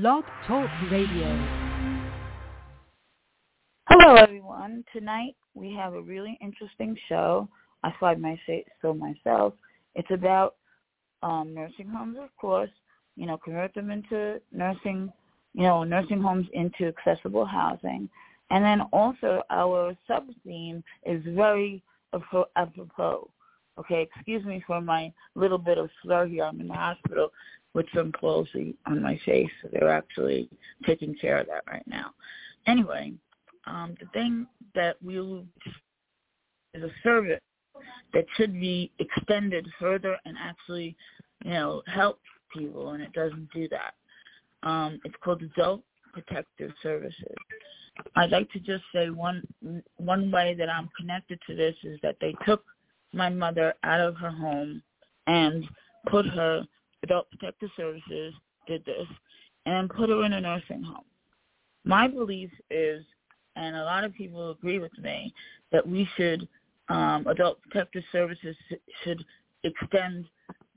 Blog Talk Radio. Hello, everyone. Tonight we have a really interesting show. I thought I might say so myself. It's about um, nursing homes, of course. You know, convert them into nursing, you know, nursing homes into accessible housing, and then also our sub theme is very apropos. Okay, excuse me for my little bit of slur here. I'm in the hospital with some palsy on my face. So they're actually taking care of that right now. Anyway, um, the thing that we is a service that should be extended further and actually, you know, help people, and it doesn't do that. Um, it's called Adult Protective Services. I'd like to just say one one way that I'm connected to this is that they took my mother out of her home and put her Adult Protective Services did this and put her in a nursing home. My belief is, and a lot of people agree with me, that we should, um, Adult Protective Services should extend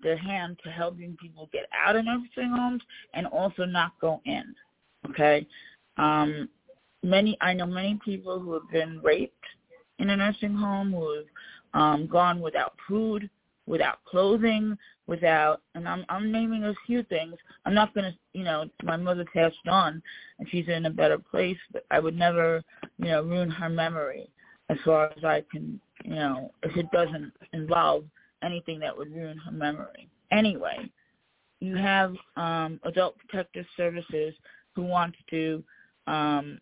their hand to helping people get out of nursing homes and also not go in. Okay, um, many I know many people who have been raped in a nursing home, who have um, gone without food, without clothing, without, and I'm I'm naming a few things. I'm not gonna, you know, my mother passed on, and she's in a better place, but I would never, you know, ruin her memory as far as I can, you know, if it doesn't involve anything that would ruin her memory. Anyway, you have um, adult protective services who wants to um,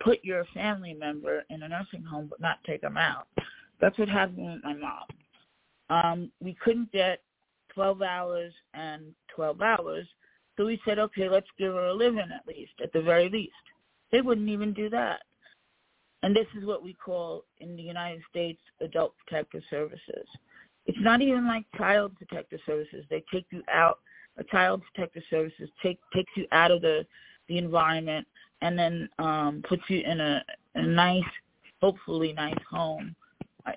put your family member in a nursing home but not take them out. That's what happened with my mom. Um, we couldn't get 12 hours and 12 hours, so we said, okay, let's give her a living at least, at the very least. They wouldn't even do that. And this is what we call in the United States adult protective services. It's not even like child protective services. They take you out. A child protective services take takes you out of the the environment and then um puts you in a, a nice, hopefully nice home.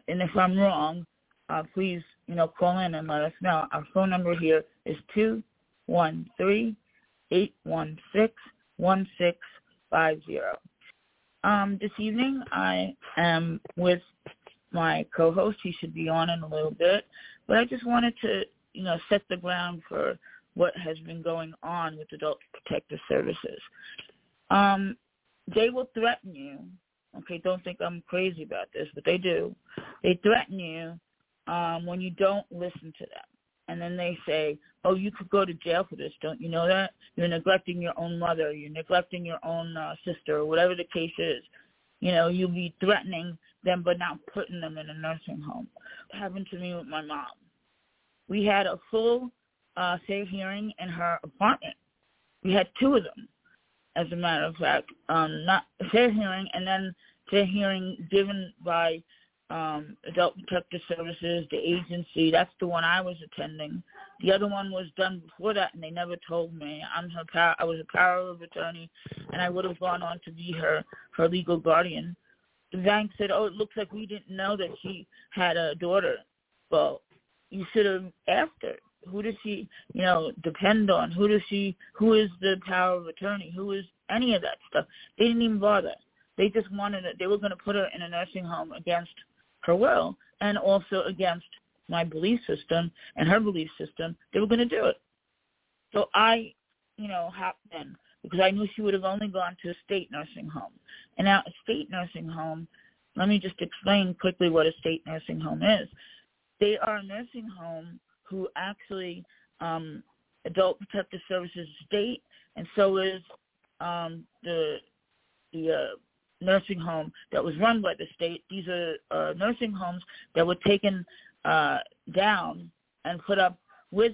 And if I'm wrong, uh, please, you know, call in and let us know. Our phone number here is two one three eight one six one six five zero. Um, this evening I am with my co-host. He should be on in a little bit, but I just wanted to, you know, set the ground for what has been going on with Adult Protective Services. Um, they will threaten you. Okay, don't think I'm crazy about this, but they do. They threaten you um, when you don't listen to them. And then they say, oh, you could go to jail for this. Don't you know that? You're neglecting your own mother. You're neglecting your own uh, sister or whatever the case is. You know, you'll be threatening them but not putting them in a nursing home. It happened to me with my mom. We had a full uh, safe hearing in her apartment. We had two of them, as a matter of fact. Um, not fair hearing and then fair hearing given by um, Adult Protective Services, the agency. That's the one I was attending. The other one was done before that, and they never told me. I'm her power. I was a power of attorney, and I would have gone on to be her her legal guardian. The bank said, "Oh, it looks like we didn't know that she had a daughter." Well, you should have asked her. Who does she, you know, depend on? Who does she? Who is the power of attorney? Who is any of that stuff? They didn't even bother. They just wanted it. They were going to put her in a nursing home against her will and also against my belief system and her belief system, they were going to do it. So I, you know, hopped in because I knew she would have only gone to a state nursing home. And now a state nursing home, let me just explain quickly what a state nursing home is. They are a nursing home who actually um, Adult Protective Services state, and so is um, the the uh, nursing home that was run by the state. These are uh, nursing homes that were taken uh, down and put up with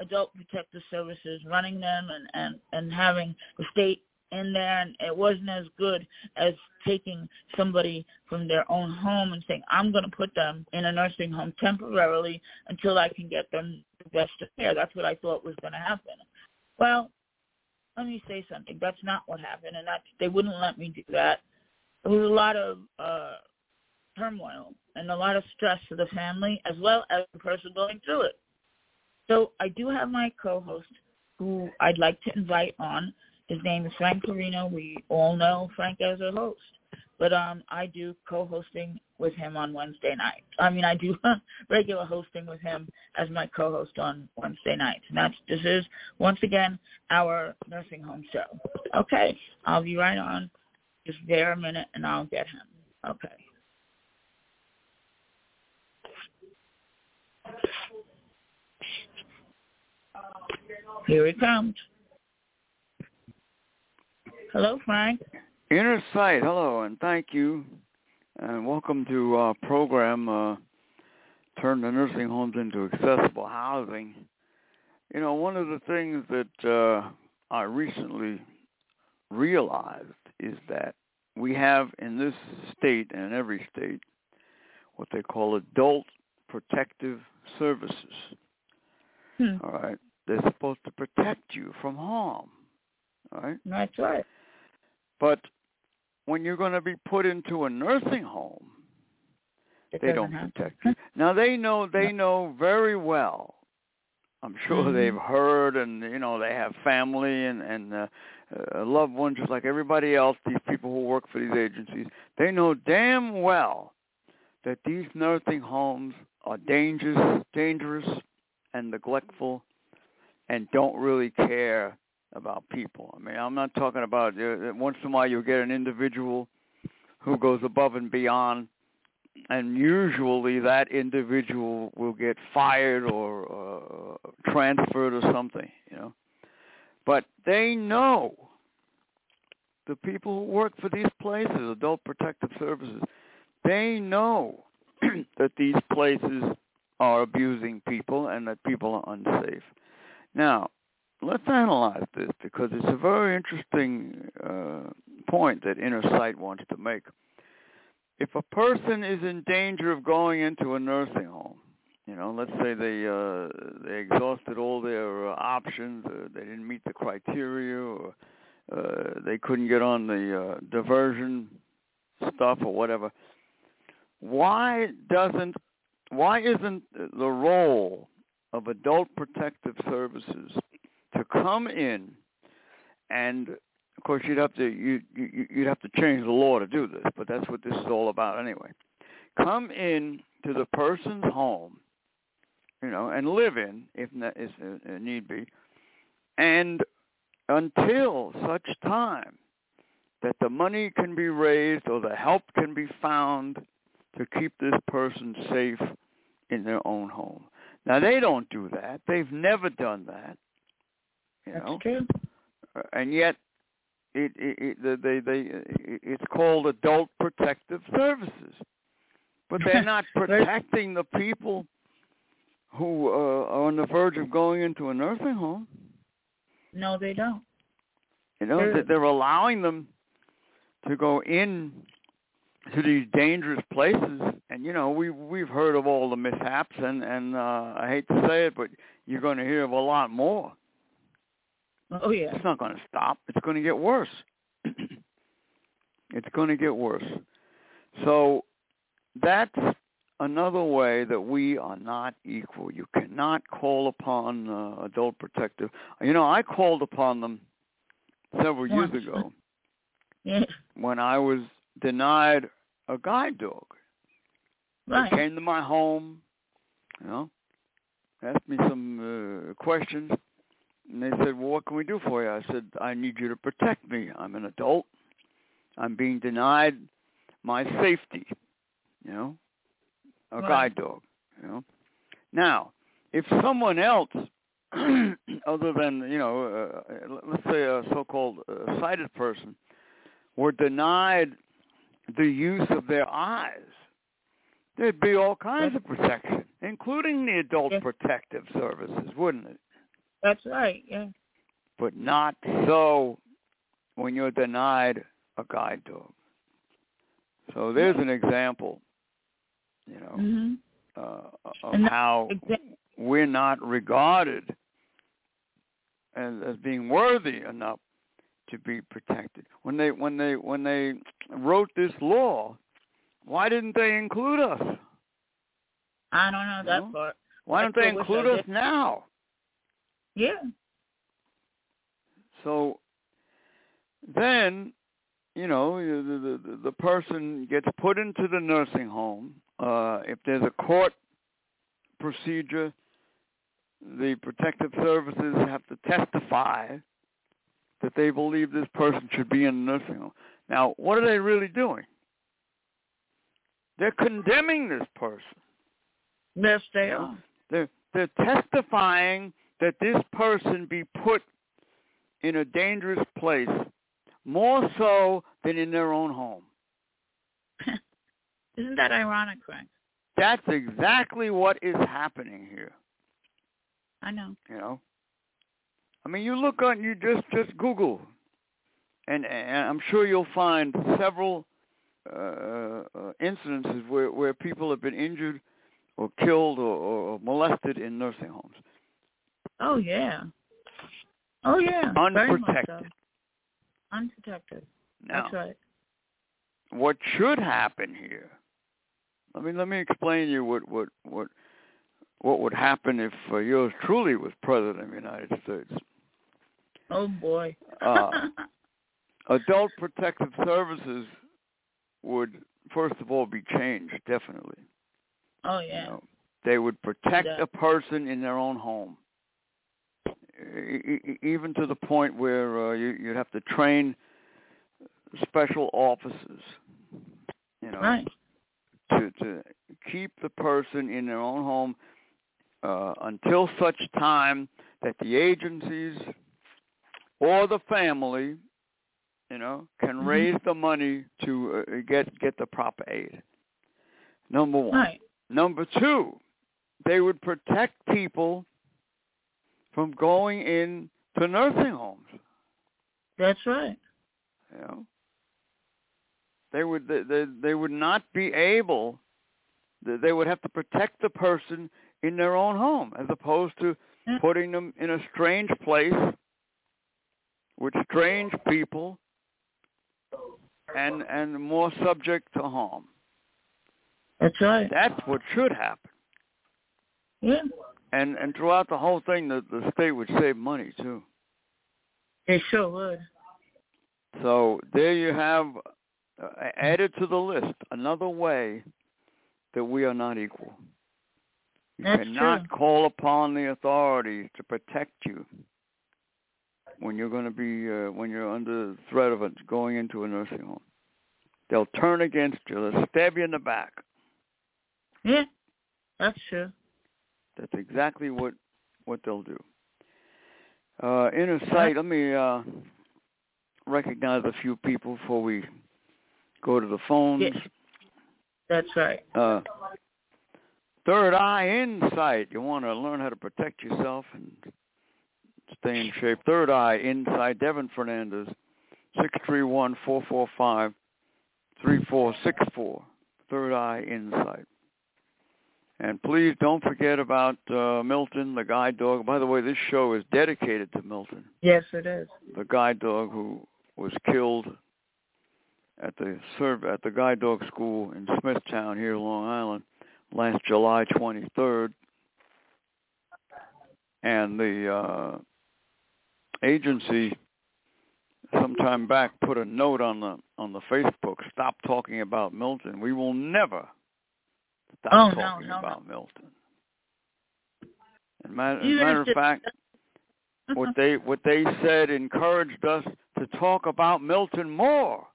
adult protective services running them and, and, and having the state in there and it wasn't as good as taking somebody from their own home and saying, I'm going to put them in a nursing home temporarily until I can get them the best of care. That's what I thought was going to happen. Well, let me say something. That's not what happened, and that's they wouldn't let me do that it was a lot of uh, turmoil and a lot of stress for the family as well as the person going through it. So I do have my co-host who I'd like to invite on. His name is Frank Perino. We all know Frank as a host, but um, I do co-hosting with him on Wednesday night. I mean, I do regular hosting with him as my co-host on Wednesday nights. And that's this is once again our nursing home show. Okay, I'll be right on. Just there a minute, and I'll get him. Okay. Here he comes. Hello, Frank. Inner Sight, hello, and thank you, and welcome to our program, uh, Turn the Nursing Homes into Accessible Housing. You know, one of the things that uh, I recently realized is that we have in this state and in every state what they call adult protective services. Hmm. All right. They're supposed to protect you from harm. All right. That's right. But when you're going to be put into a nursing home, It they don't happen. protect you. Now they know they know very well. I'm sure Mhm. they've heard, and you know they have family and and uh, uh, loved ones just like everybody else. These people who work for these agencies, they know damn well that these nursing homes are dangerous, dangerous, and neglectful, and don't really care about people. I mean, I'm not talking about uh, once in a while you'll get an individual who goes above and beyond and usually that individual will get fired or uh, transferred or something, you know. But they know the people who work for these places, adult protective services, they know that these places are abusing people and that people are unsafe. Now, let's analyze this because it's a very interesting uh, point that Inner Sight wants to make if a person is in danger of going into a nursing home, you know, let's say they uh, they exhausted all their uh, options, uh, they didn't meet the criteria, or uh, they couldn't get on the uh, diversion stuff or whatever. Why doesn't why isn't the role of adult protective services to come in and of course, you'd have to you, you you'd have to change the law to do this, but that's what this is all about anyway. Come in to the person's home, you know, and live in if ne- if uh, need be, and until such time that the money can be raised or the help can be found to keep this person safe in their own home. Now they don't do that. They've never done that. You That's know, true. Uh, and yet it, it, it they they it's called adult protective services, but they're not protecting the people who uh, are on the verge of going into a nursing home. No, they don't. You know, that they're allowing them to go in to these dangerous places, and you know we we've heard of all the mishaps, and and uh, I hate to say it, but you're going to hear of a lot more. Oh yeah. It's not going to stop. It's going to get worse. it's going to get worse. So that's another way that we are not equal. You cannot call upon uh, adult protective. You know, I called upon them several years ago Yeah. when I was denied a guide dog. Right. They came to my home, you know, asked me some uh, questions, and they said, "Well, what can we do for you?" I said, "I need you to protect me. I'm an adult. I'm being denied my safety, you know, a Right. guide dog, you know. Now, if someone else, other than you know, uh, let's say a so-called uh, sighted person, were denied the use of their eyes, there'd be all kinds of protection, including the adult Yes. protective services, wouldn't it? That's right. Yeah. But not so when you're denied a guide dog. So there's an example, you know, Mhm. uh, of how exa- we're not regarded as, as being worthy enough to be protected. When they when they when they wrote this law, why didn't they include us? I don't know that No. part. Why don't they include us now? Yeah. So then, you know, the, the, the person gets put into the nursing home. Uh, if there's a court procedure, the protective services have to testify that they believe this person should be in a nursing home. Now, what are they really doing? They're condemning this person. Yes, they are. They're, they're testifying that this person be put in a dangerous place more so than in their own home. Isn't that ironic, Frank? That's exactly what is happening here. I know. You know, I mean, you look on, you just just Google, and, and I'm sure you'll find several uh, uh, incidences where where people have been injured or killed or, or molested in nursing homes. Oh yeah. Oh yeah. Unprotected. So. Unprotected. Now, That's right. What should happen here? Let me let me explain to you what what what what would happen if uh, yours truly was president of the United States. Oh boy. uh, adult protective services would first of all be changed definitely. Oh yeah. You know, they would protect Yeah. a person in their own home, E- e- even to the point where uh, you, you'd have to train special officers. You know, Right. To to keep the person in their own home uh, until such time that the agencies or the family, you know, can Mhm. raise the money to uh, get get the proper aid. Number one. Right. Number two, they would protect people from going in to nursing homes. That's right. You know, they would they they, they would not be able. they- They would have to protect the person in their own home, as opposed to mm. putting them in a strange place with strange people and and more subject to harm. That's right. That's what should happen. Yeah. And and throughout the whole thing, the the state would save money too. They sure would. So there you have uh, added to the list another way that we are not equal. You That's cannot true. call upon the authorities to protect you when you're going to be uh, when you're under the threat of it going into a nursing home. They'll turn against you. They'll stab you in the back. Yeah. That's true. That's exactly what what they'll do. Uh, inner sight. Let me uh, recognize a few people before we go to the phones. Yeah. That's right. Uh, third eye insight. You want to learn how to protect yourself and stay in shape. Third eye insight. Devin Fernandez, six three one four four five three four six four. Third eye insight. And please don't forget about uh, Milton, the guide dog. By the way, this show is dedicated to Milton, Yes, it is. the guide dog who was killed at the serv at the guide dog school in Smithtown here, Long Island, last July 23rd. And the uh, agency sometime back put a note on the on the Facebook, stop talking about Milton. We will never stop Oh, talking no, no. about Milton. And matter, as a matter of fact, what they what they said encouraged us to talk about Milton more.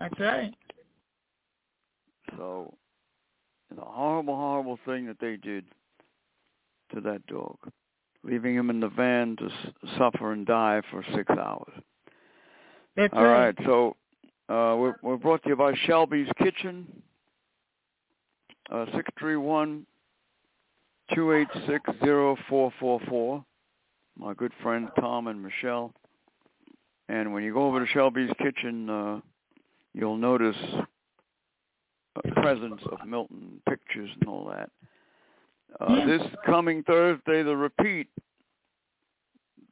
That's right. So it's a horrible, horrible thing that they did to that dog, leaving him in the van to s- suffer and die for six hours. That's All right, so uh, we're, we're brought to you by Shelby's Kitchen, uh, six three one two eight six zero four four four. My good friend Tom and Michelle. And when you go over to Shelby's Kitchen, uh, you'll notice a presence of Milton pictures and all that. Uh, Yeah. This coming Thursday, the repeat.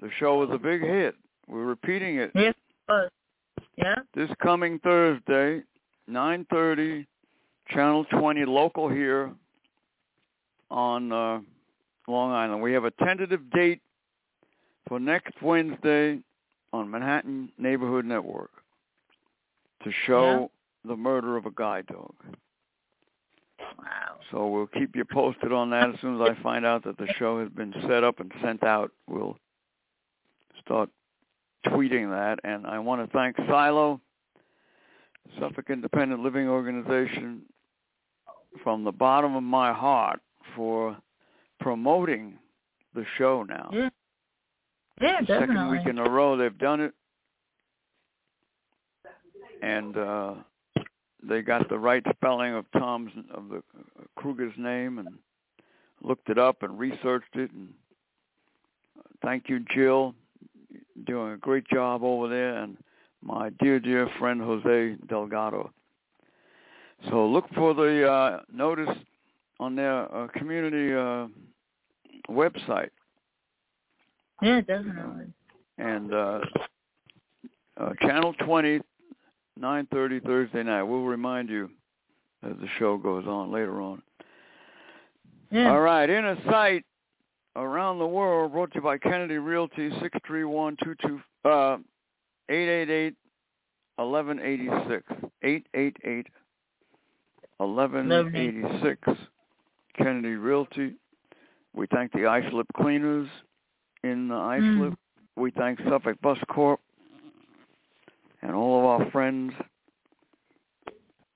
The show was a big hit. We're repeating it Yes, it. Yeah. this coming Thursday, 9:30, Channel 20, local here on uh, Long Island. We have a tentative date for next Wednesday, on Manhattan Neighborhood Network to show yeah. the murder of a guide dog. Wow. So we'll keep you posted on that. As soon as I find out that the show has been set up and sent out, we'll start tweeting that. And I want to thank Silo, Suffolk Independent Living Organization, from the bottom of my heart for promoting the show now. Mm. Yeah. Yeah, the definitely. Second week in a row they've done it. And uh they got the right spelling of Tom's of the uh, Kruger's name and looked it up and researched it and uh, thank you Jill doing a great job over there and my dear dear friend Jose Delgado. So look for the uh notice on their uh, community uh website. Yeah, definitely. And uh uh channel 20 9:30 Thursday night. We'll remind you as the show goes on later on. Yeah. All right, Inner Sight around the world brought to you by Kennedy Realty six three one two two uh eight eight eight eleven eighty six eight eight eight eleven eighty six Kennedy Realty. We thank the Islip cleaners in the Islip. Mm. We thank Suffolk Bus Corp and all of our friends.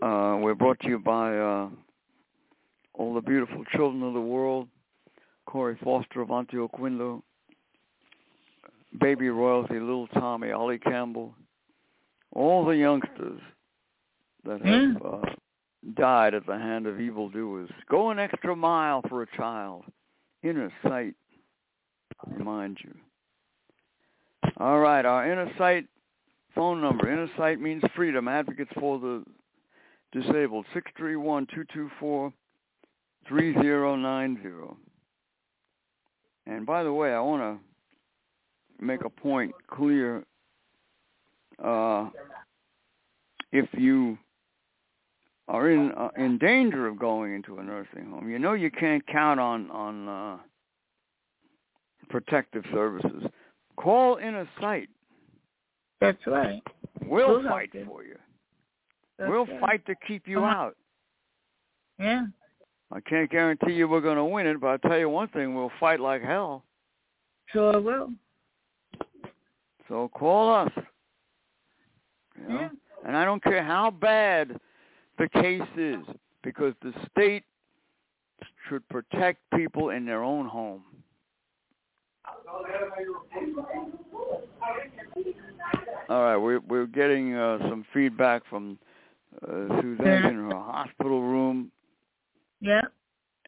Uh, we're brought to you by uh, all the beautiful children of the world, Corey Foster of Antioquia, Baby Royalty, Little Tommy, Ollie Campbell, all the youngsters that have mm. uh, died at the hand of evildoers. Go an extra mile for a child. Inner sight, remind you. All right, our inner sight phone number. Inner sight means freedom. Advocates for the disabled. Six three one two two four three zero nine zero. And by the way, I want to make a point clear. Uh, if you are in uh, in danger of going into a nursing home, you know you can't count on on uh, protective services. Call Inner Sight. That's right. We'll, fight for you. That's we'll right. fight to keep you Uh-huh. out. Yeah. I can't guarantee you we're going to win it, but I'll tell you one thing: we'll fight like hell. Sure will. So call us. You know? Yeah. And I don't care how bad the case is, because the state should protect people in their own home. All right, we're we're getting uh, some feedback from uh, Suzanne in her hospital room, Yeah.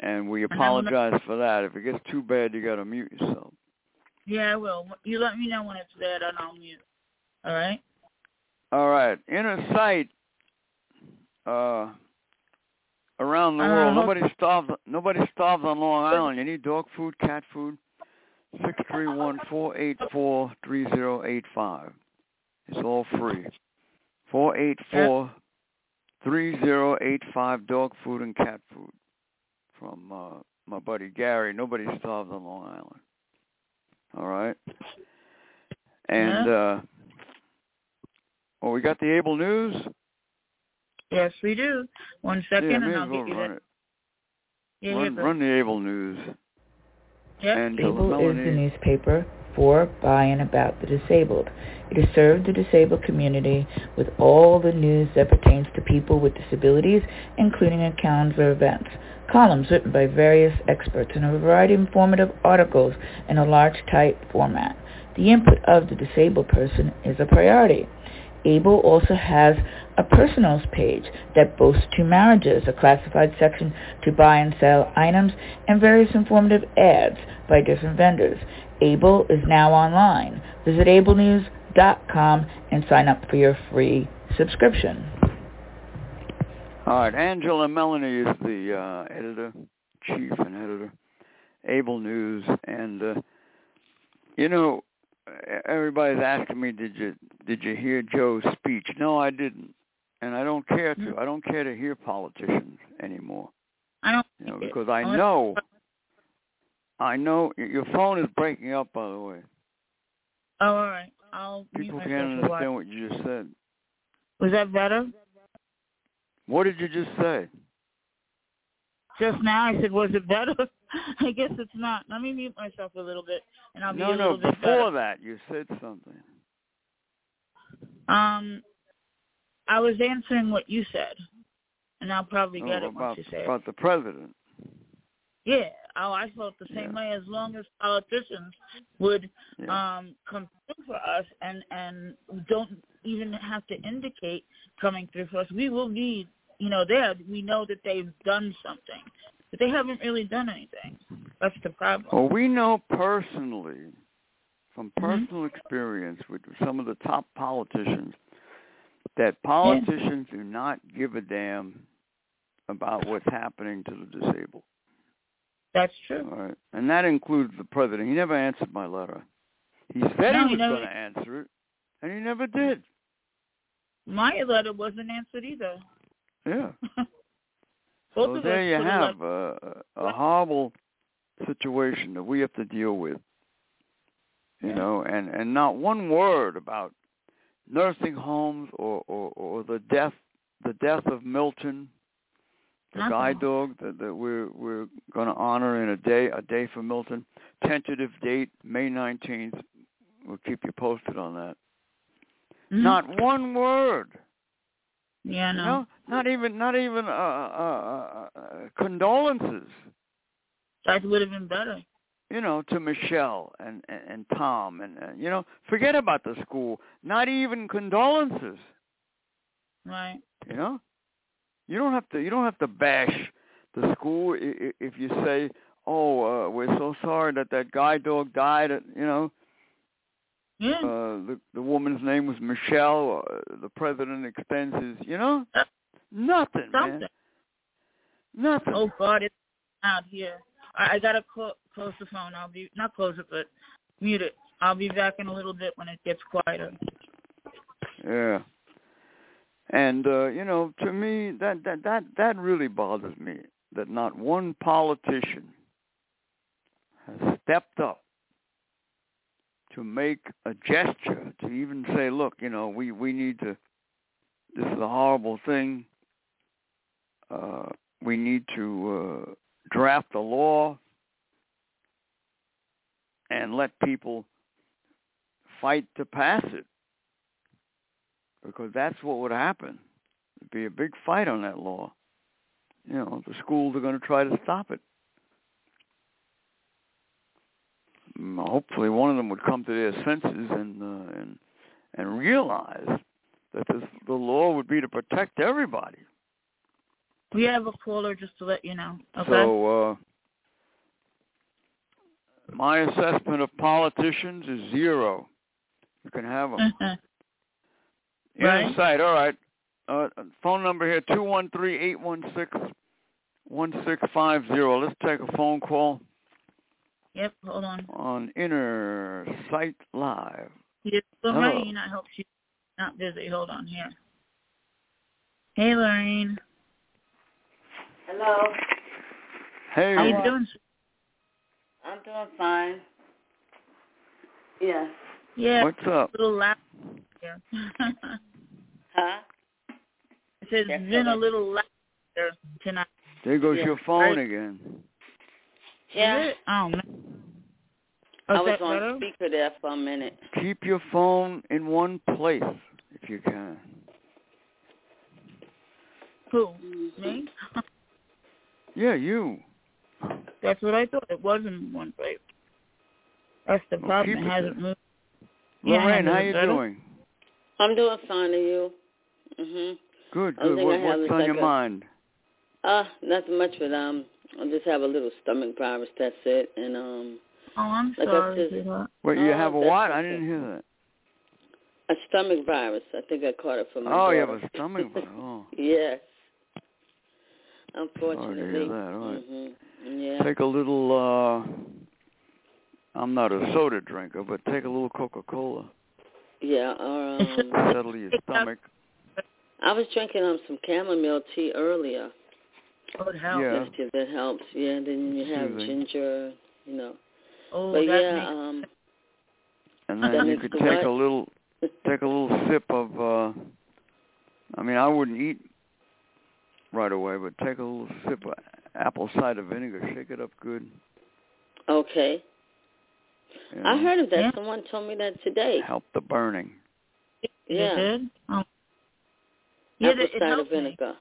and we apologize for that. If it gets too bad, you got to mute yourself. Yeah, I will. You let me know when it's bad, and I'll mute. All right? All right, inner sight uh, around the Uh, world. Nobody starves. Nobody starves on Long Island. You need dog food, cat food. Six three one four eight four three zero eight five. It's all free. Four eight four three zero eight five. Dog food and cat food from uh, my buddy Gary. Nobody starves on Long Island. All right. And uh well, we got the Able News. Yes, we do. One second yeah, and I'll well get you run that. it. Yeah, run, yeah, run the Able News. Yep. Able is the newspaper for, by, and about the disabled. It has served the disabled community with all the news that pertains to people with disabilities, including accounts of events, columns written by various experts, and a variety of informative articles in a large type format. The input of the disabled person is a priority. Able also has a personals page that boasts two marriages, a classified section to buy and sell items, and various informative ads by different vendors. Able is now online. Visit ablenews.com and sign up for your free subscription. All right, Angela Miele is the uh, editor, chief and editor, Able News, and uh, you know, everybody's asking me, did you did you hear Joe's speech? No, I didn't, and I don't care to. Hmm. I don't care to hear politicians anymore. I don't You know, because I know, I know your phone is breaking up. By the way, Oh, all right. I'll People can't understand what you just said. Was that better? What did you just say? Just now, I said, was it better? I guess it's not. Let me mute myself a little bit, and I'll be no, a no. little bit Before that, you said something. Um, I was answering what you said, and I'll probably Oh, get it about once you say it. about the president. Yeah. Oh, I felt the same Yeah. way. As long as politicians would Yeah. um come through for us and and don't even have to indicate coming through for us, we will be, you know, there. We know that they've done something, but they haven't really done anything. That's the problem. Well, we know personally, from Mm-hmm. personal experience with some of the top politicians, that politicians do not give a damn about what's happening to the disabled. That's true. All right, and that includes the president. He never answered my letter. He said No, he was never- going to answer it, and he never did. My letter wasn't answered either. Yeah. Both so there you have a, a horrible situation that we have to deal with. You Yeah. know, and and not one word about nursing homes or or, or the death the death of Milton, the Nothing. guide dog that, that we're we're going to honor in a day a day for Milton. Tentative date May nineteenth. We'll keep you posted on that. Mhm. Not one word. Yeah, You no. not even not even uh, uh, uh, uh, condolences. That would have been better. You know, to Michelle and and, and Tom and uh, you know, forget about the school. Not even condolences. Right. You know, you don't have to you don't have to bash the school i- i- if you say, "Oh, uh, we're so sorry that that guide dog died." At, you know, Yeah. uh, the the woman's name was Michelle. Uh, the president extends his. You know, nothing, Something. man. Nothing. Oh God, it's out here. I, I gotta clo- close the phone. I'll be not close it, but mute it. I'll be back in a little bit when it gets quieter. Yeah. And uh, you know, to me that that that that really bothers me that not one politician has stepped up to make a gesture to even say, look, you know, we we need to this is a horrible thing. Uh we need to uh draft a law and let people fight to pass it because that's what would happen. There'd be a big fight on that law. You know, the schools are going to try to stop it. Mm, Hopefully, one of them would come to their senses and uh, and and realize that this, the law would be to protect everybody. We have a caller just to let you know. Okay. So, uh, my assessment of politicians is zero. You can have them. Right. Inside, all right. Uh, phone number here, two one three eight one six one six five zero. Let's take a phone call yep. Hold on. on Inner Sight Live. Here's Hello. Lorraine. I hope she's not busy. Hold on here. Hey, Lorraine. Hello. Hey, How you Hello. doing? I'm doing fine. Yeah. Yeah. what's up? A little loud here. Huh? it says Yes, been a little louder tonight. There goes Yeah. your phone Right. again. Yeah. Oh man. Oh, I was that on better? speaker there for a minute. Keep your phone in one place if you can. Who? Mm-hmm. Me? Yeah, you. That's what I thought. It was in one place. That's the Well, problem. keep It it hasn't moved. Yeah, Lorraine, is how you better? doing? I'm doing fine, Are you? Mhm. Good, good. What, have what's is on like your a- mind? Uh, nothing much, but um, I just have a little stomach virus. That's it, and um, Oh, I'm Like sorry, said- sweetheart. You Oh, have a that's what? I didn't hear that. a stomach virus. I think I caught it from my Oh, you have a stomach virus. Oh. yes. Sorry to Unfortunately. hear that. All right. Mhm. Yeah. Take a little. uh I'm not a soda drinker, but take a little Coca-Cola. Yeah. Or um, Settle your stomach. I was drinking um some chamomile tea earlier. Oh, it helps. Yeah. Just 'cause that helps. Yeah. Then you have ginger. You know. Oh, But yeah. makes Um. and then you could the take what? a little take a little sip of. uh I mean, I wouldn't eat right away, but take a little sip of apple cider vinegar. Shake it up good. Okay. you I heard of that. Yeah. Someone told me that today. help the burning. Yeah. You did? Oh. Yeah, Apple it cider helped me. vinegar.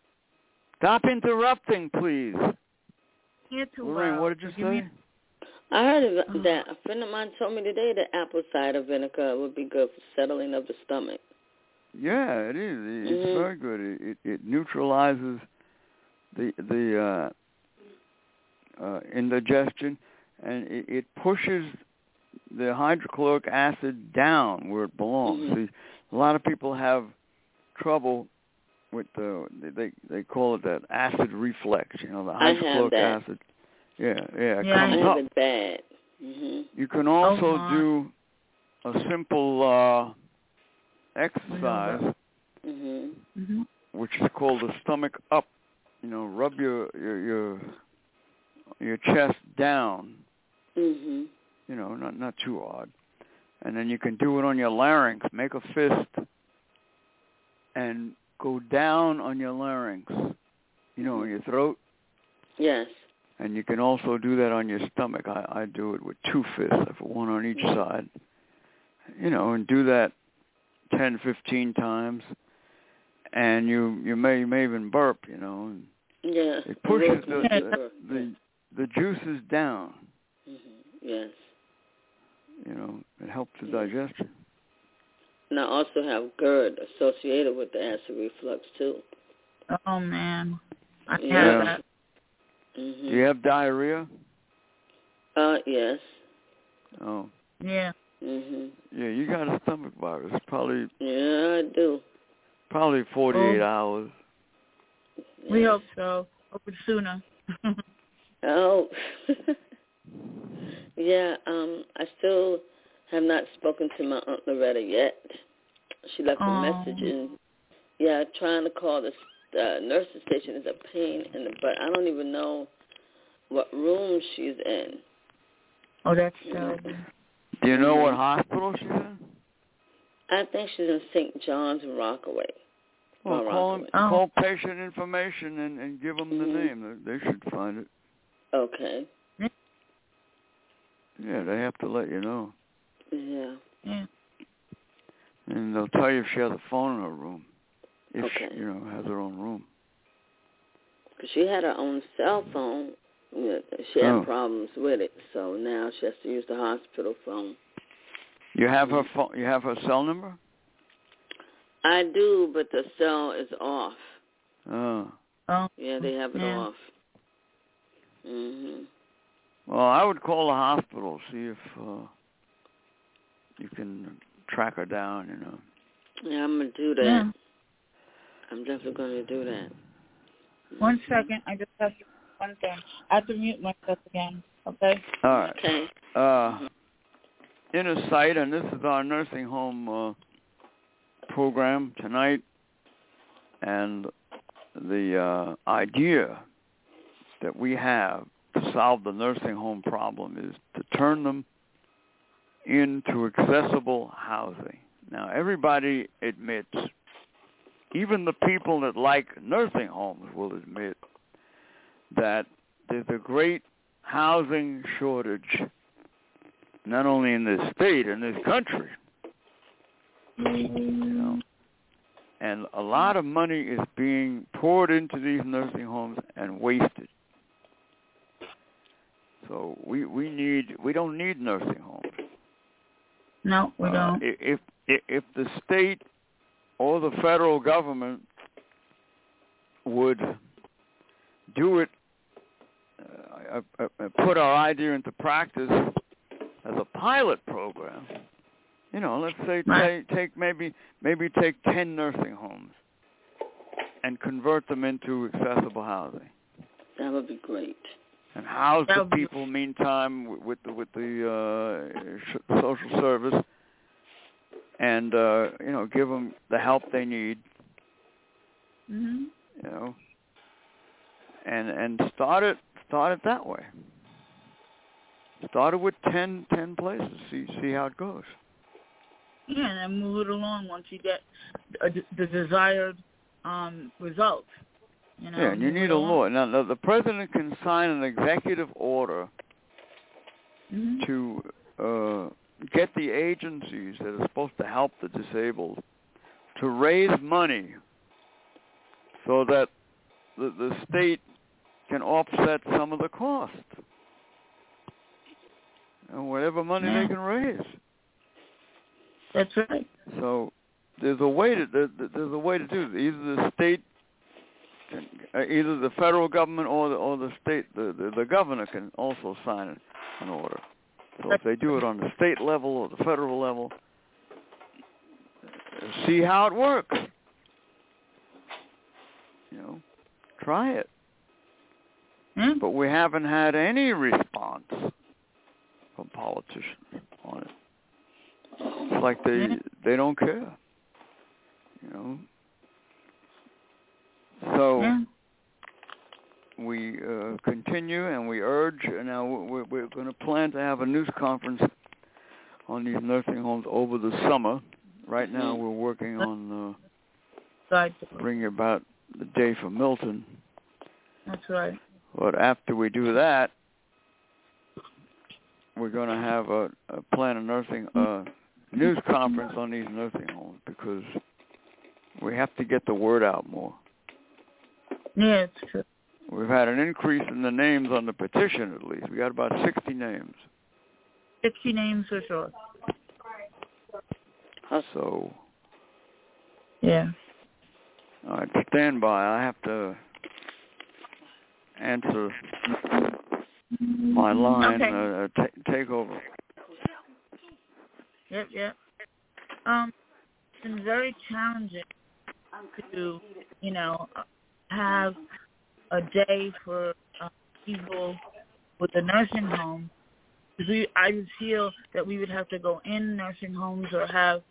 Stop interrupting, please. Here too Lorraine, well. what did you Give me- say? I heard of Oh. that. A friend of mine told me today that apple cider vinegar would be good for settling of the stomach. Yeah, it is. It- It's Mhm. very good. It, it it neutralizes the the uh, uh, indigestion, and it, it pushes the hydrochloric acid down where it belongs. Mhm. See, a lot of people have trouble with the they they call it that acid reflex. You know, the hydrochloric acid. Yeah, yeah, Yeah, I I comes up. it bad. Mhm. You can also my. do a simple uh, exercise Mhm. Mhm. which is called the stomach up. You know, rub your your your, your chest down. Mhm. You know, not not too hard, and then you can do it on your larynx. Make a fist and go down on your larynx. You know, in your throat, Yes. And you can also do that on your stomach. I I do it with two fists, I put one on each side. You know, and do that ten, fifteen times, and you you may you may even burp. You know. And, Yeah. It pushes Works the, the the the juices down. Mhm. Yes. You know, it helps the Mhm. digestion. And I also have GERD associated with the acid reflux too. Oh man. I Yeah. have that. Mhm. Do you have diarrhea? Uh yes. Oh, Yeah. Mhm. yeah, you got a stomach virus. Probably Yeah, I do. probably 48 Oh. hours. We Yes. hope so. Hope it's sooner. Oh. yeah, um, I still have not spoken to my Aunt Loretta yet. She left a message and yeah, trying to call the nurse's station is a pain in the butt. I don't even know what room she's in. oh, that's terrible. Do you know what hospital she's in? I think she's in St. John's Rockaway. Well, call 'em- Rockaway. Oh. call patient information and and give them the Mhm. name. They they should find it. Okay. Yeah, they have to let you know, Yeah. Yeah. and they'll tell you if she has a phone in her room. If Okay. she, you know, has her own room. Because she had her own cell phone. Yeah, She had Oh. problems with it, so now she has to use the hospital phone. You have her phone. You have her cell number. I do, but the cell is off. Oh. Oh. Yeah, they have it Yeah. off. Mhm. Well, I would call the hospital, see if uh, you can track her down. You know. Yeah, I'm gonna do that. Yeah. I'm definitely gonna do that. One second. I just have to one thing. I have to mute myself again. Okay. All right. Okay. Uh, inner sight, and this is our nursing home uh, program tonight, and the uh, idea that we have to solve the nursing home problem is to turn them into accessible housing. Now, everybody admits, even the people that like nursing homes will admit that there's a great housing shortage, not only in this state, in this country. You know, and a lot of money is being poured into these nursing homes and wasted. So we we need we don't need nursing homes. No, we Uh, don't. If if if the state or the federal government would do it, uh, uh, uh, put our idea into practice as a pilot program. You know, let's say Right. take, take maybe maybe take ten nursing homes and convert them into accessible housing That would be great. and house the people meantime with the with the uh, social service and uh, you know give them the help they need Mhm. you know and and start it start it that way start it with ten ten places see see how it goes Yeah, and then move it along once you get a, the desired um result. You know, yeah, and you need a law. Now, the, the president can sign an executive order Mhm. to uh, get the agencies that are supposed to help the disabled to raise money so that the, the state can offset some of the cost. And whatever money Yeah. they can raise. That's right. So there's a way to there, there's a way to do it. Either the state, can, uh, either the federal government or the or the state, the, the the governor can also sign an order. So if they do it on the state level or the federal level, see how it works. You know, try it. Hmm? But we haven't had any response from politicians on it. It's like they they don't care. You know. So Yeah. We uh, continue and we urge. and Now we're, we're going to plan to have a news conference on these nursing homes over the summer. Right now we're working on uh, bringing about the day for Milton. That's right. But after we do that, we're going to have a, a plan a nursing uh, news conference on these nursing homes because we have to get the word out more. Yeah, it's true. We've had an increase in the names on the petition at least. We got about 60 names. Sixty names for sure. So, Yeah. all right, stand by. I have to answer my line. Okay. Uh, uh, ta take over. Yep, yep. Um, it's been very challenging to, you know, have a day for uh, people with a nursing home. We, I would feel that we would have to go in nursing homes or have,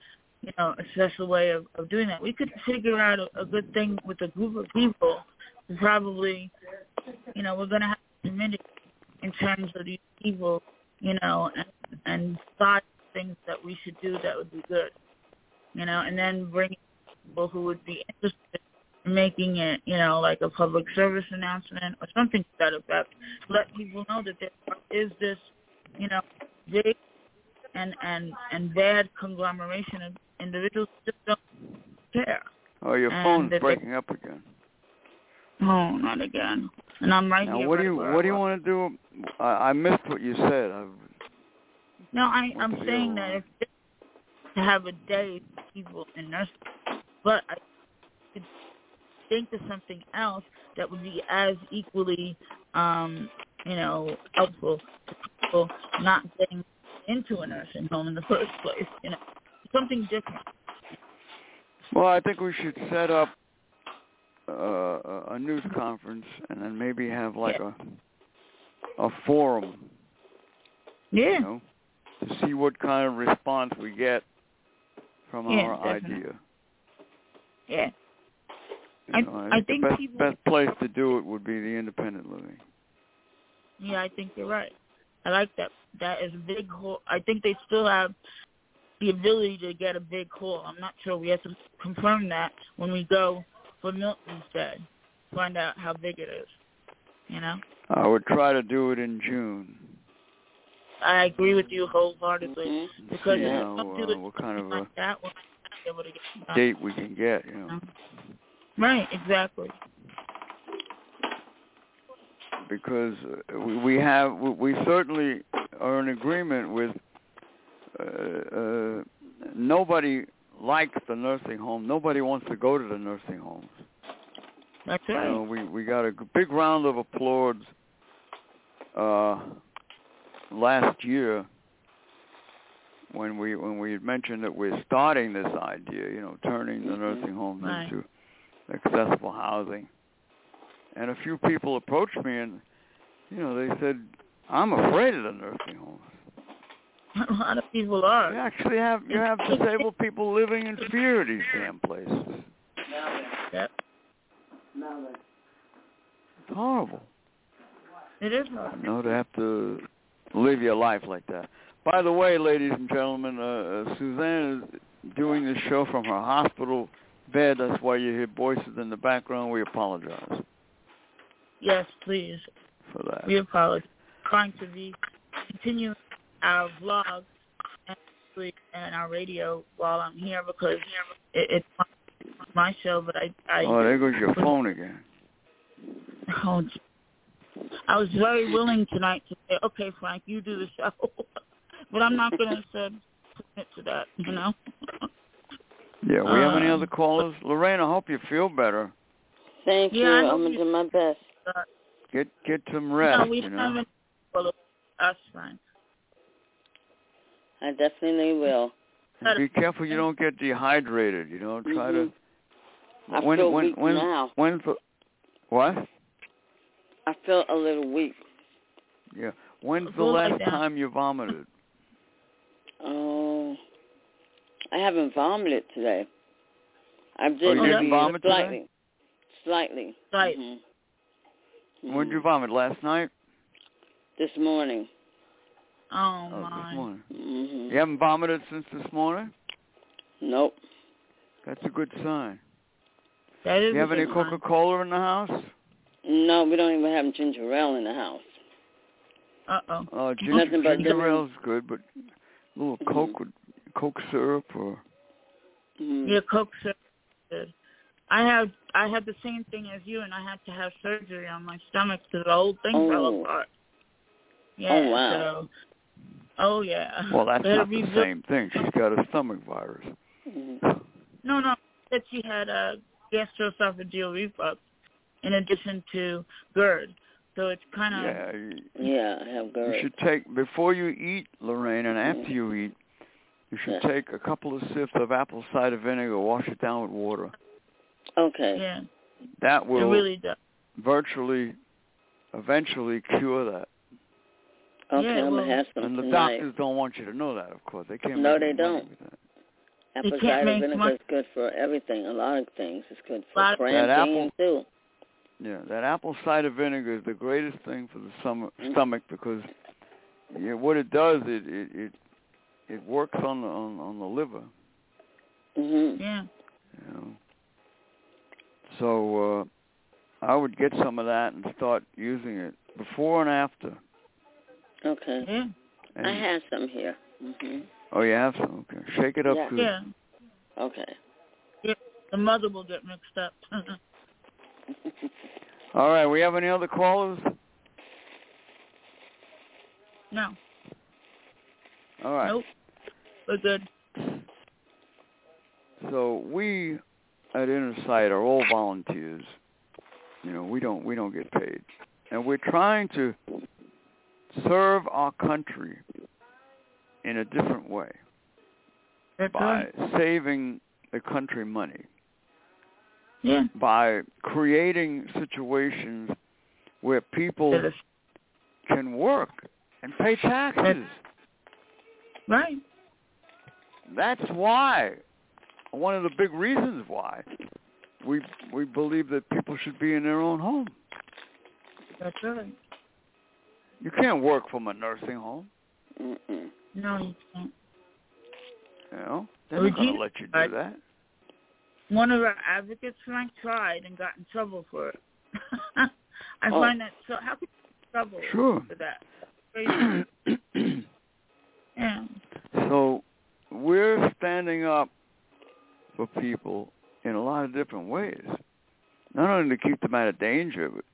you know, a special way of, of doing that. We could figure out a, a good thing with a group of people. Probably, you know, we're going to have a committee in terms of these people, you know, and, and things that we should do that would be good, you know, and then bring people who would be interested in making it, you know, like a public service announcement or something to that effect. Let people know that there is this, you know, big and and and bad conglomeration of individuals just don't care. Oh, your phone's they- breaking up again. Oh, not again. And I'm right Now, here. what do you what do you want to do? I, I missed what you said. I, No, I, I'm saying that if to have a day for people in nursing, but I could think of something else that would be as equally, um, you know, helpful to people not getting into a nursing home in the first place. You know, something different. well, I think we should set up uh, a, news conference and then maybe have like a a forum, Yeah, you know, to see what kind of response we get from Yeah, our definitely. idea. yeah. You I- know, I, I think, think the best people- best place to do it would be the independent living. Yeah, I think you're right. I like that. That is a big hole. I think they still have the ability to get a big hole. I'm not sure. We have to confirm that when we go for Milton's Day. Find out how big it is. You know? I would try to do it in June. I agree with you wholeheartedly. Mhm. Because see if how, you don't do uh, it what kind of a like that, we're not be able to get date we can get, you know. Right, exactly. because uh, we, have we, certainly are in agreement with uh, uh, nobody likes the nursing home. Nobody wants to go to the nursing homes. That's right. we we got a big round of applause uh, last year when we when we had mentioned that we're starting this idea. You know, turning the nursing home Right. into accessible housing. And a few people approached me and, you know, they said, I'm afraid of the nursing homes. A lot of people are. You actually have you have disabled people living in fear of these damn places. Yep. It's horrible. It is hard. You know, to have to live your life like that. By the way, ladies and gentlemen, uh, uh, Suzanne is doing this show from her hospital bed. That's why you hear voices in the background. We apologize Yes, please. for that. We apologize. Trying to be continue our vlog and our radio while I'm here because it, it's my, my show. But I, I Oh, there goes your phone again. Oh. I was very willing tonight to say, okay, Frank, you do the show, but I'm not going to submit to that. You know. Yeah, we have any Uh, other callers? Lorraine, I hope you feel better. Thank Yeah, you. I I'm hope gonna do my best. Get get some rest. no, we you know? haven't. Well, that's fine. I definitely will. And be careful you don't get dehydrated. You know, try Mhm. to. I when feel when weak when now. when's the what? I feel a little weak. Yeah. When's the last down. time you vomited? Oh, I haven't vomited today. I did Oh, you didn't maybe vomit today? slightly. Slightly. Right. Mhm. When did you Mhm. vomit? Last night? This morning. Oh, Oh, my. this morning. Mhm. You haven't vomited since this morning? Nope. That's a good sign. That is You have any. Coca-Cola in the house? No, we don't even have ginger ale in the house. Uh-oh. Uh, ginger, Nothing but ginger lemon. ale's good, but a little Mhm. Coke, with, Coke syrup or Mhm. Yeah, Coke syrup. I have I had the same thing as you, and I had to have surgery on my stomach because the whole thing fell Oh. apart. Yeah. Oh, wow. So, oh yeah. well, that's They not the rebuild- same thing. She's got a stomach virus. Mhm. No, no. That she had a gastroesophageal reflux in addition to GERD. So it's kind of Yeah, you, Yeah, I have you should take before you eat, Lorraine, and after you eat, you should Yeah. take a couple of sips of apple cider vinegar, wash it down with water. Okay. yeah. That will It will really does. virtually, eventually cure that. Okay, Yeah, I'm well- gonna have some And the tonight. doctors don't want you to know that, of course. They can't. No, make they any money don't. with that. Apple can't cider vinegar much- is good for everything. A lot of things. It's good for That cramping too. Yeah, that apple cider vinegar is the greatest thing for the stomach, stomach because yeah, what it does, it it it, it works on the on, on the liver. Mhm. Yeah. You know. So uh, I would get some of that and start using it before and after. Okay. Yeah. And, I have some here. Mhm. oh, you have some. Okay, shake it up Yeah. good. Yeah. Okay. The mother will get mixed up. All right, we have any other callers? no. All right. Nope. Good. So we at Inner Sight are all volunteers. You know, we don't we don't get paid, and we're trying to serve our country in a different way That's by right. saving the country money, Yeah. by creating situations where people can work and pay taxes. Right. That's why one of the big reasons why we we believe that people should be in their own home. That's right. You can't work from a nursing home, Mm-mm. No, you can't. you know. They're Would not going you- to let you do I- that. One of our advocates, Frank, tried and got in trouble for it. I Oh. find that so. How could you get in trouble Sure. for that? Crazy. yeah. so we're standing up for people in a lot of different ways. Not only to keep them out of danger, but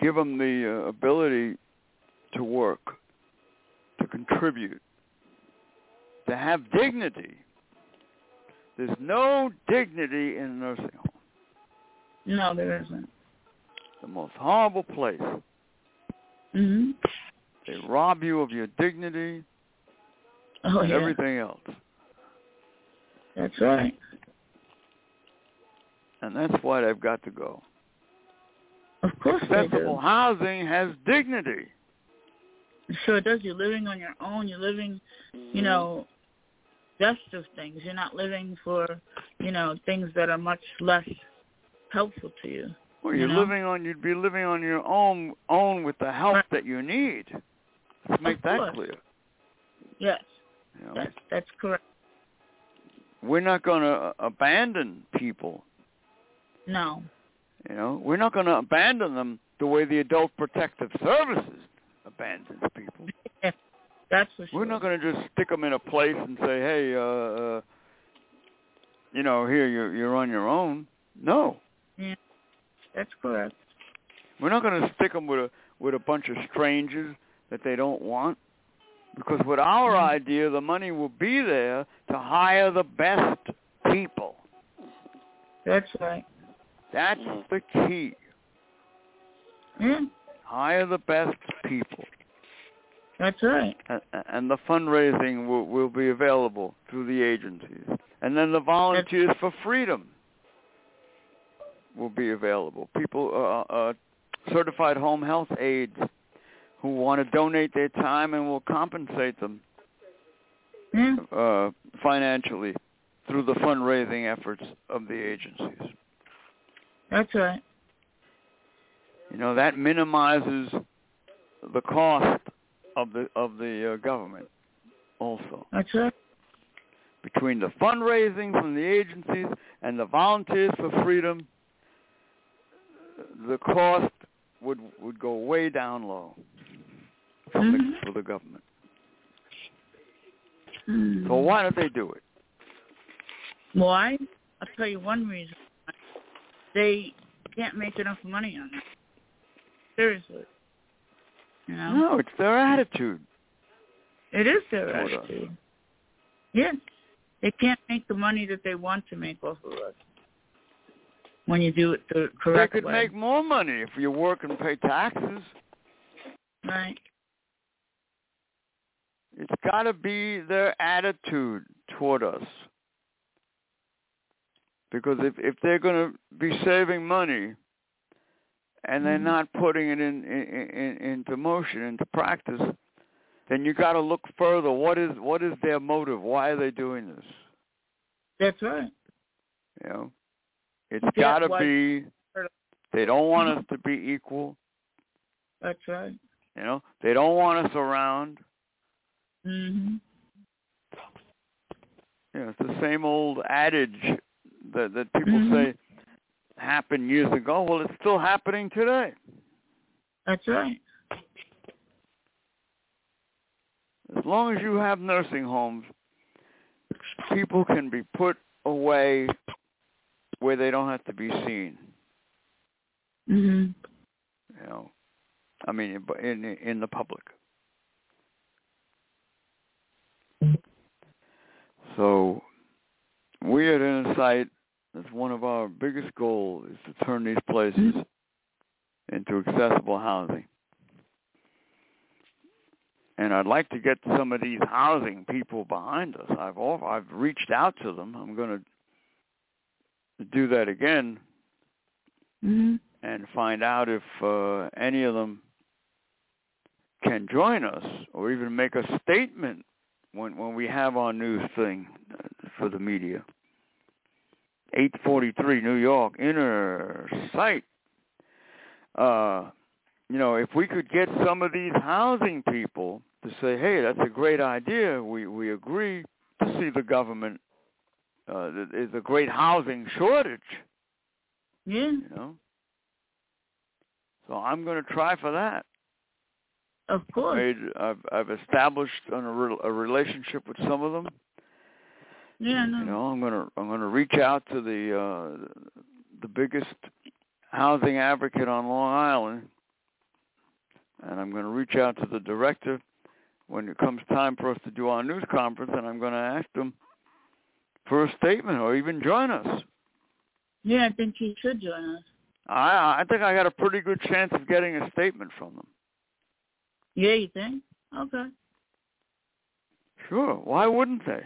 give them the uh, ability to work, to contribute, to have dignity. There's no dignity in a nursing home. No, there isn't. The most horrible place. Mhm. They rob you of your dignity Oh yeah. everything else. That's right. And that's why they've got to go. Of course Accessible housing has dignity. Sure it does. You're living on your own. You're living, you know, best of things. You're not living for, you know, things that are much less helpful to you. Well, You you're know? living on. You'd be living on your own, own with the help Right. that you need. Let's make that clear. Yes. You know? That's that's correct. We're not going to abandon people. No. You know, we're not going to abandon them the way the Adult Protective Services abandons people. That's for sure. We're not going to just stick them in a place and say, "Hey, uh, uh you know, here you're you're on your own." No, Yeah, that's correct. we're not going to stick them with a with a bunch of strangers that they don't want. Because with our Mhm. idea, the money will be there to hire the best people. That's right. That's Mhm. the key. Yeah, Hire the best people. that's right. and, and the fundraising will, will be available through the agencies. And then the volunteers for freedom will be available. People, uh, uh, certified home health aides who want to donate their time and will compensate them Yeah, uh, financially through the fundraising efforts of the agencies. that's right. You know that minimizes the cost of the of the uh, government also. That's right. between the fundraising from the agencies and the volunteers for freedom, the cost would would go way down low for, Mhm. the, for the government. Mm. So why don't they do it? Why? I'll tell you one reason. They can't make enough money on it. Seriously. You know? No, it's their attitude. It is their us. attitude. Yes. They can't make the money that they want to make off of us. When you do it the correct They correct could way. make more money if you work and pay taxes. right. It's got to be their attitude toward us. Because if if they're going to be saving money and they're Mhm. not putting it in, in, in into motion into practice, then you got to look further. What is what is their motive? Why are they doing this? That's right. You know, it's got to be. They don't want us to be equal. That's right. You know, they don't want us around. Mhm. You know, it's the same old adage that that people Mhm. say happened years ago. Well, it's still happening today. That's right. As long as you have nursing homes, people can be put away where they don't have to be seen. Mhm. You know, I mean, in in, in the public. So, we at Insight, that's one of our biggest goals, is to turn these places into accessible housing. And I'd like to get some of these housing people behind us. I've I've reached out to them. I'm going to do that again Mhm. and find out if uh, any of them can join us or even make a statement when when we have our news thing uh, for the media. 843 New York inner sight. Uh, you know, if we could get some of these housing people to say, "Hey, that's a great idea. We we agree to see the government. Uh, there's a great housing shortage." Yeah. You know. So I'm going to try for that. Of course. Made, I've, I've established a, re- a relationship with some of them. Yeah. No. You know, I'm going to I'm going to reach out to the uh, the biggest housing advocate on Long Island, and I'm going to reach out to the director when it comes time for us to do our news conference, and I'm going to ask them for a statement or even join us. Yeah, I think he should join us. I I think I got a pretty good chance of getting a statement from them. Yeah, you think? Okay. Sure. Why wouldn't they?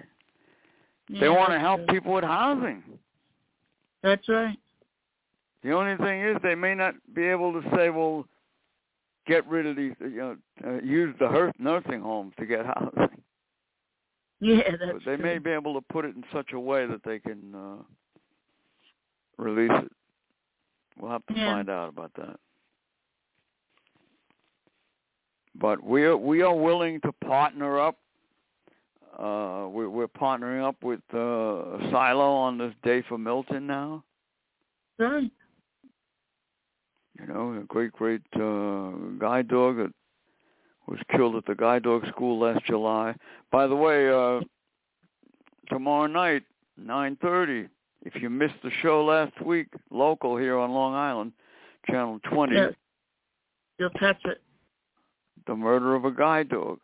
Yeah, they want to help true. people with housing. That's right. The only thing is they may not be able to say, well, get rid of these, you know, uh, use the hearth nursing homes to get housing. Yeah, that's But they true. may be able to put it in such a way that they can uh, release it. We'll have to Yeah. find out about that. But we are we are willing to partner up Uh, we're, we're partnering up with uh, Silo on this Day for Milton now. Right. You know, a great, great uh, guide dog that was killed at the guide dog school last July. By the way, uh, tomorrow night, 9.30, if you missed the show last week, local here on Long Island, Channel 20, Yes. You'll catch it. The murder of a guide dog.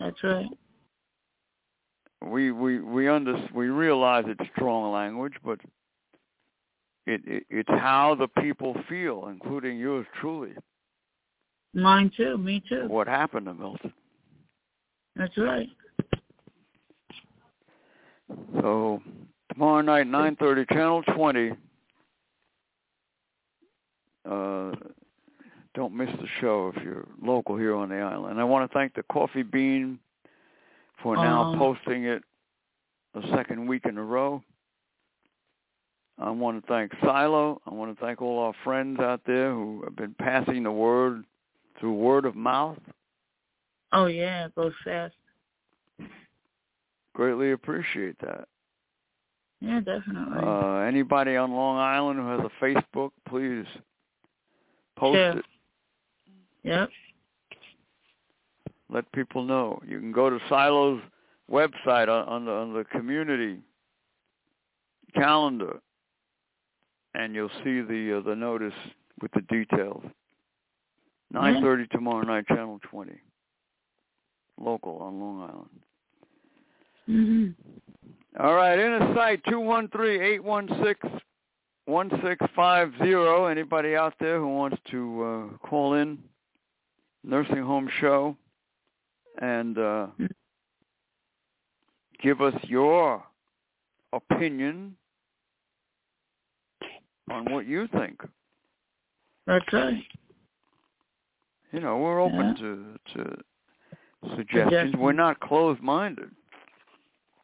That's right. We we we under we realize it's strong language, but it, it it's how the people feel, including yours truly. Mine too. Me too. What happened to Milton? That's right. So tomorrow night, nine thirty, channel twenty. Uh, don't miss the show if you're local here on the island. I want to thank the Coffee Bean for now Um, posting it the second week in a row. I want to thank Silo. I want to thank all our friends out there who have been passing the word through word of mouth. Oh yeah, go goes fast. Greatly appreciate that. Yeah, definitely. Uh, anybody on Long Island who has a Facebook, please post it. Yep. Let people know. You can go to Silo's website on, on the on the community calendar, and you'll see the uh, the notice with the details. Nine thirty tomorrow night, channel twenty, local on Long Island. Mhm. All right, in a site two one three eight one six one six five zero. Anybody out there who wants to uh, call in nursing home show and uh, give us your opinion on what you think. Okay. You know, we're open Yeah. to to suggestions. Suggestions. We're not closed-minded.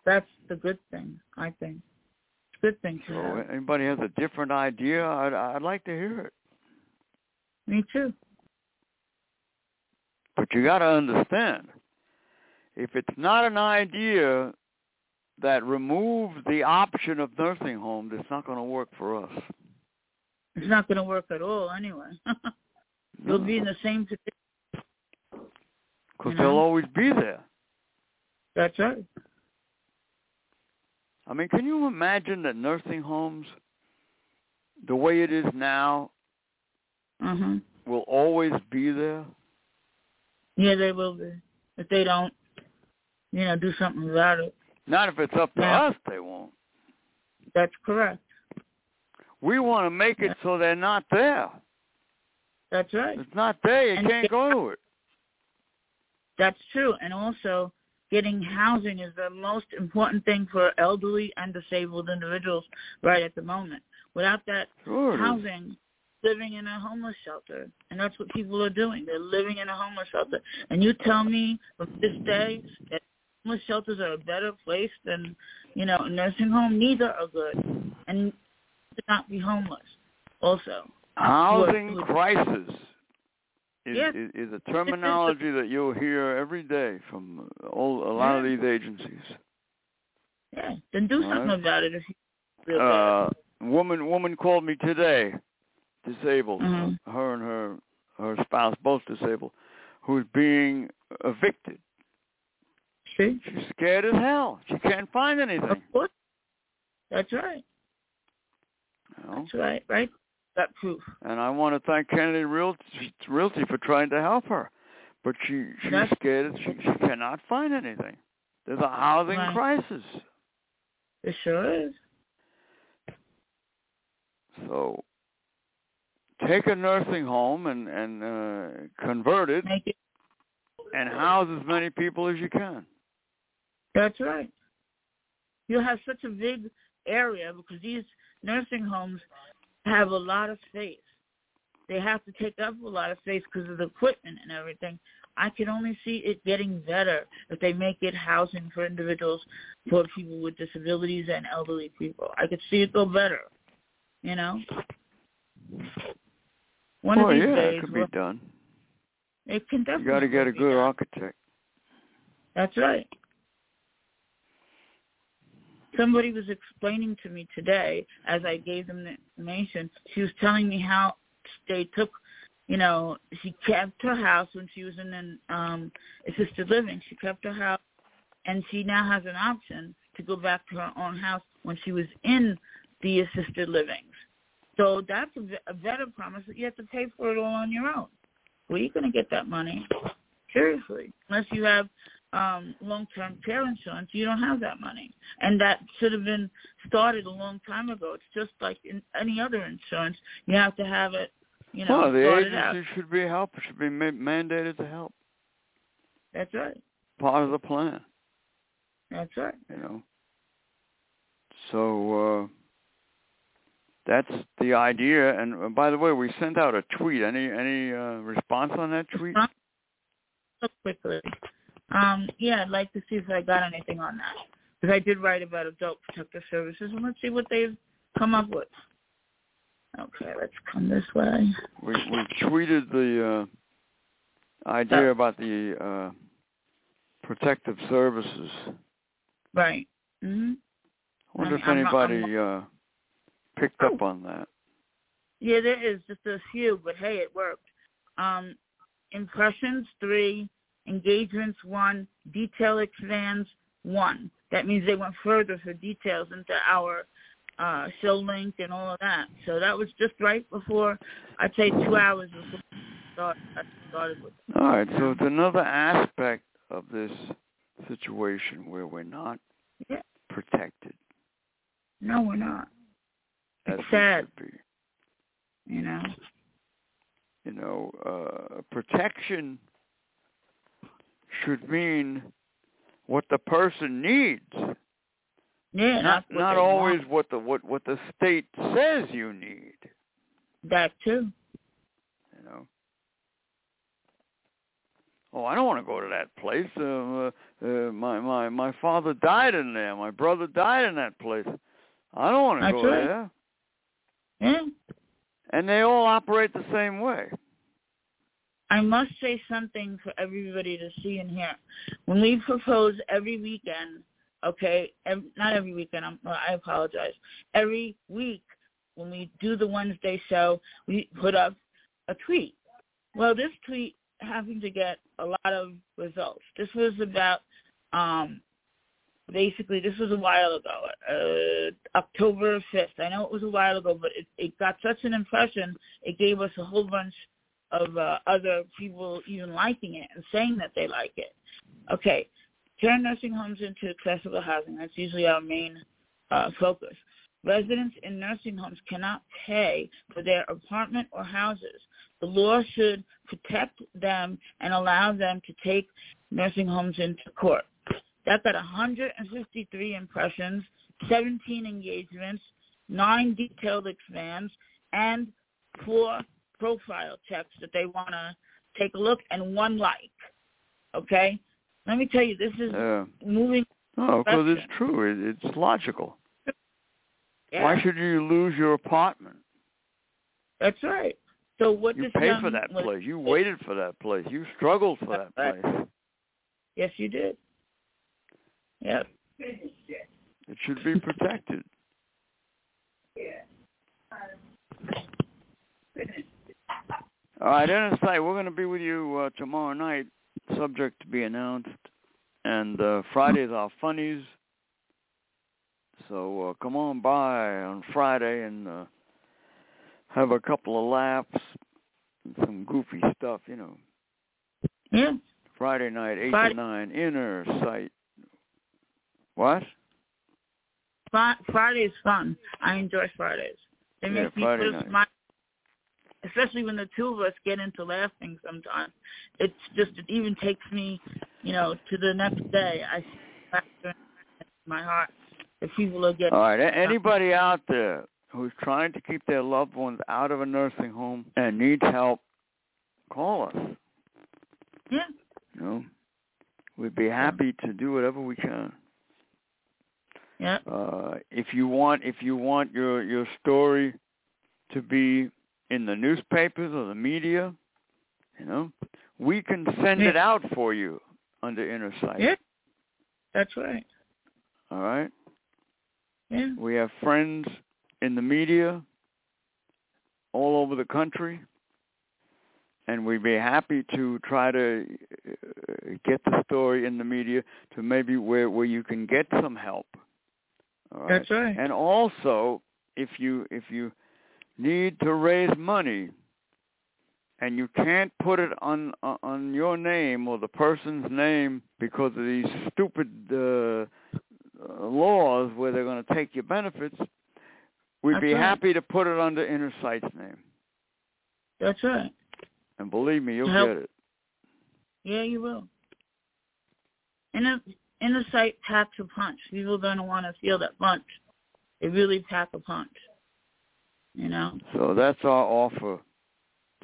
That's the good thing. I think. It's a good thing to So have. anybody has a different idea, I'd, I'd like to hear it. Me too. But you got to understand, if it's not an idea that removes the option of nursing homes, it's not going to work for us. It's not going to work at all anyway. You'll be in the same position. because you they'll always be there. That's right. I mean, can you imagine that nursing homes, the way it is now, Mhm. will always be there? Yeah, they will be if they don't, you know, do something about it. Not if it's up to Yeah. us, they won't. That's correct. We want to make it so they're not there. That's right. If it's not there, you And can't go to it. That's true. And also, getting housing is the most important thing for elderly and disabled individuals right at the moment. Without that Sure. housing, living in a homeless shelter, and that's what people are doing. They're living in a homeless shelter. And you tell me from this day that homeless shelters are a better place than, you know, a nursing home. Neither are good, and to not be homeless. Also, Housing What- crisis is, Yes. is, is a terminology that you'll hear every day from all, a lot of these agencies. yeah, then do something Right. about it if you feel. Uh, woman woman called me today, disabled, Mhm. her and her her spouse both disabled, who's being evicted. See, She's scared as hell. She can't find anything. of course, that's right. You know? That's right. Right. Got proof. And I want to thank Kennedy Realty, Realty for trying to help her, but she she's That's- scared. She she cannot find anything. There's a housing Right. crisis. It sure is. So take a nursing home and and uh, convert it it. and house as many people as you can. That's right. You have such a big area because these nursing homes have a lot of space. They have to take up a lot of space because of the equipment and everything. I can only see it getting better if they make it housing for individuals, for people with disabilities and elderly people. I could see it go better. You know. One oh of these yeah, days, it could we'll- be done. it can You got to get a good done. architect. That's right. somebody was explaining to me today as I gave them the information. She was telling me how they took, you know, she kept her house when she was in an um, assisted living. She kept her house, and she now has an option to go back to her own house when she was in the assisted livings. So that's a, a better promise that you have to pay for it all on your own. Where are you going to get that money? Seriously, unless you have um, long-term care insurance, you don't have that money, and that should have been started a long time ago. It's just like in any other insurance; you have to have it. You know, well, the agency should be help. Should be ma- mandated to help. That's right. Part of the plan. That's right. You know. So uh that's the idea. And uh, by the way, we sent out a tweet. Any any uh, response on that tweet? Look quickly. Um, yeah, I'd like to see if I got anything on that because I did write about adult protective services, and let's see what they've come up with. Okay, let's come this way. We we tweeted the uh, idea about the uh, protective services. Right. I wonder I'm- if I'm I'm anybody uh, picked up on that. Yeah, there is just a few, but hey, it worked. Um, impressions three, engagements one, detail expands one. That means they went further for details into our uh, show link and all of that. So that was just right before, I'd say two hours before we start, I started with. All right, so it's another aspect of this situation where we're not Yeah. protected No, we're not. As sad. be. You know. You know, uh, protection should mean what the person needs, Yeah, not not always want. what the what what the state says you need. that too. You know. Oh, I don't want to go to that place. Uh, uh, my my my father died in there. My brother died in that place. I don't want to That's go right. there. Yeah. And they all operate the same way. I must say something for everybody to see and hear. When we propose every weekend, okay, not every weekend, I'm, well, I apologize. Every week when we do the Wednesday show, we put up a tweet. Well, this tweet happened to get a lot of results. This was about, um, basically, this was a while ago, uh, October 5th. I know it was a while ago, but it, it got such an impression, it gave us a whole bunch of uh, other people even liking it and saying that they like it. Okay, turn nursing homes into accessible housing. That's usually our main uh, focus. Residents in nursing homes cannot pay for their apartment or houses. The law should protect them and allow them to take nursing homes into court. That got 153 impressions, 17 engagements, nine detailed exams, and four profile checks that they want to take a look and one like. Okay? Let me tell you, this is Yeah. moving. No, because it's true. It, it's logical. Yeah, Why should you lose your apartment? that's right. So what You paid um, for that place. You waited for that place. You struggled for that right. place. Yes, you did. Yep. It should be protected. All right, NSI, we're going to be with you uh, tomorrow night, subject to be announced. And uh, Friday's our funnies. So uh, come on by on Friday and uh, have a couple of laughs and some goofy stuff, you know. Yeah. Friday night, 8 Friday- to 9, inner site. What? Fri- Friday's fun. I enjoy Fridays. They Yeah, make me Friday night. smile. Especially when the two of us get into laughing sometimes. It's just, it even takes me, you know, to the next day. I see my heart. If people are getting, All right. Anybody out there who's trying to keep their loved ones out of a nursing home and needs help, call us. yeah, You know, we'd be happy to do whatever we can. Yeah, Uh, if you want, if you want your your story to be in the newspapers or the media, you know, we can send it out for you under Inner Sight. yeah. That's right. All right. Yeah. We have friends in the media all over the country, and we'd be happy to try to uh, get the story in the media to maybe where where you can get some help. Right? That's right. And also, if you if you need to raise money and you can't put it on on your name or the person's name because of these stupid uh, uh, laws where they're going to take your benefits, we'd That's be right. happy to put it under Inner Sight's name. That's right. And believe me, you'll Help. get it. Yeah, you will. Inner inner sight packs a punch. People are going to want to feel that punch. They really pack a punch. You know. So that's our offer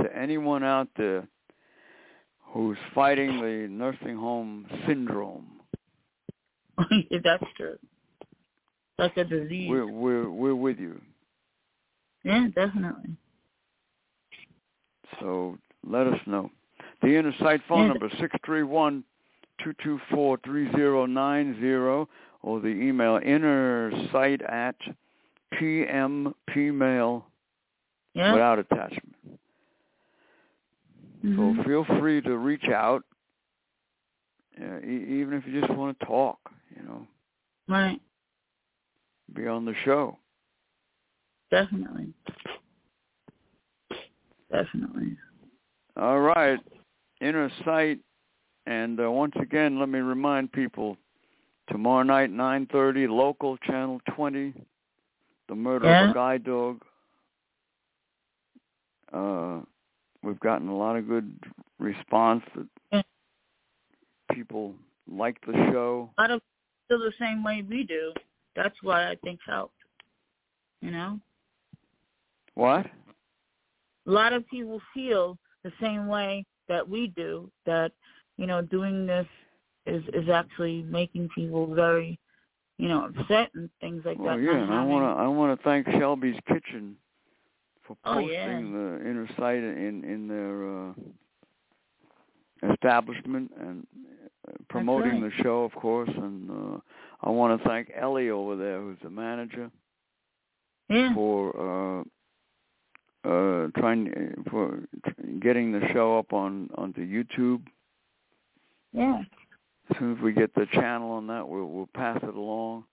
to anyone out there who's fighting the nursing home syndrome. That's true. Like a disease. We're we're we're with you. yeah, definitely. So let us know. The Inner Sight phone Yeah. number six three one two two four three zero nine zero or the email inner sight at pmpmail Yeah. without attachment. Mhm. So feel free to reach out, uh, e- even if you just want to talk. You know, Right. be on the show. Definitely. Definitely. All right, Inner Sight, and uh, once again, let me remind people: tomorrow night, nine thirty, local channel twenty, the murder of Yeah. a guide dog. Uh, we've gotten a lot of good response that people like the show. A lot of feel the same way we do. That's why I think helped. You know? What? A lot of people feel the same way that we do, that, you know, doing this is is actually making people very, you know, upset and things like Well, that. yeah, and I want to I want to thank Shelby's Kitchen for Oh, posting yeah. the inner site in in their uh, establishment and uh, promoting right. the show, of course. And uh, I want to thank Ellie over there, who's the manager, Yeah. for uh, uh, trying for getting the show up on onto YouTube. Yeah. As soon as we get the channel on that, we'll we'll pass it along.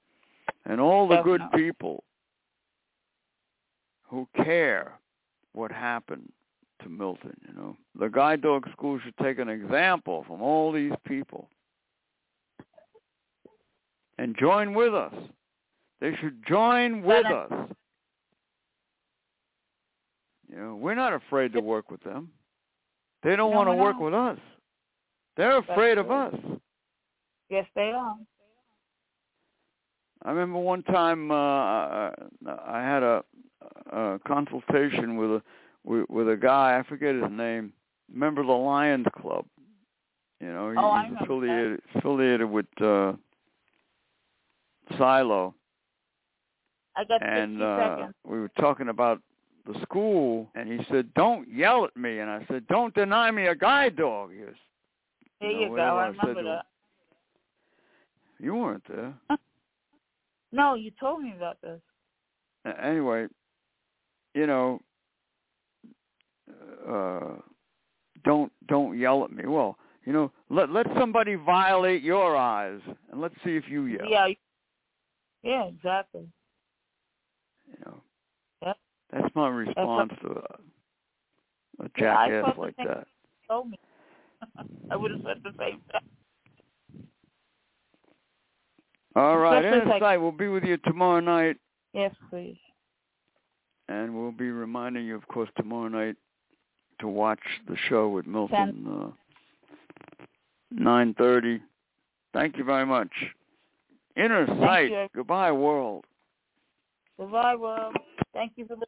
And all the good people who care what happened to Milton, you know. The guide dog school should take an example from all these people and join with us. They should join with us. You know, we're not afraid to work with them. They don't No, want to work with us. They're afraid of us. Yes, they are. I remember one time uh, I I had a, a consultation with a with, with a guy. I forget his name. Member of the Lions Club. You know, he, Oh, I he's remember affiliated affiliated with uh, Silo, I got and 60 uh, we were talking about the school, and he said, "Don't yell at me," and I said, "Don't deny me a guide dog." He goes, There you go. I remember that. "You weren't there." No, you told me about this. Anyway, you know, uh, don't don't yell at me. Well, you know, let let somebody violate your eyes, and let's see if you yell. Yeah. Yeah, exactly. You know, Yep. that's my response to a, a jackass the like that. Told me. I would have said the same thing. All right, Especially Inner like- Sight will be with you tomorrow night, Yes, please. and we'll be reminding you, of course, tomorrow night to watch the show with Milton. Uh, Nine thirty. Thank you very much. Inner Thank Sight. you. Goodbye, world. Goodbye, world. Thank you for listening.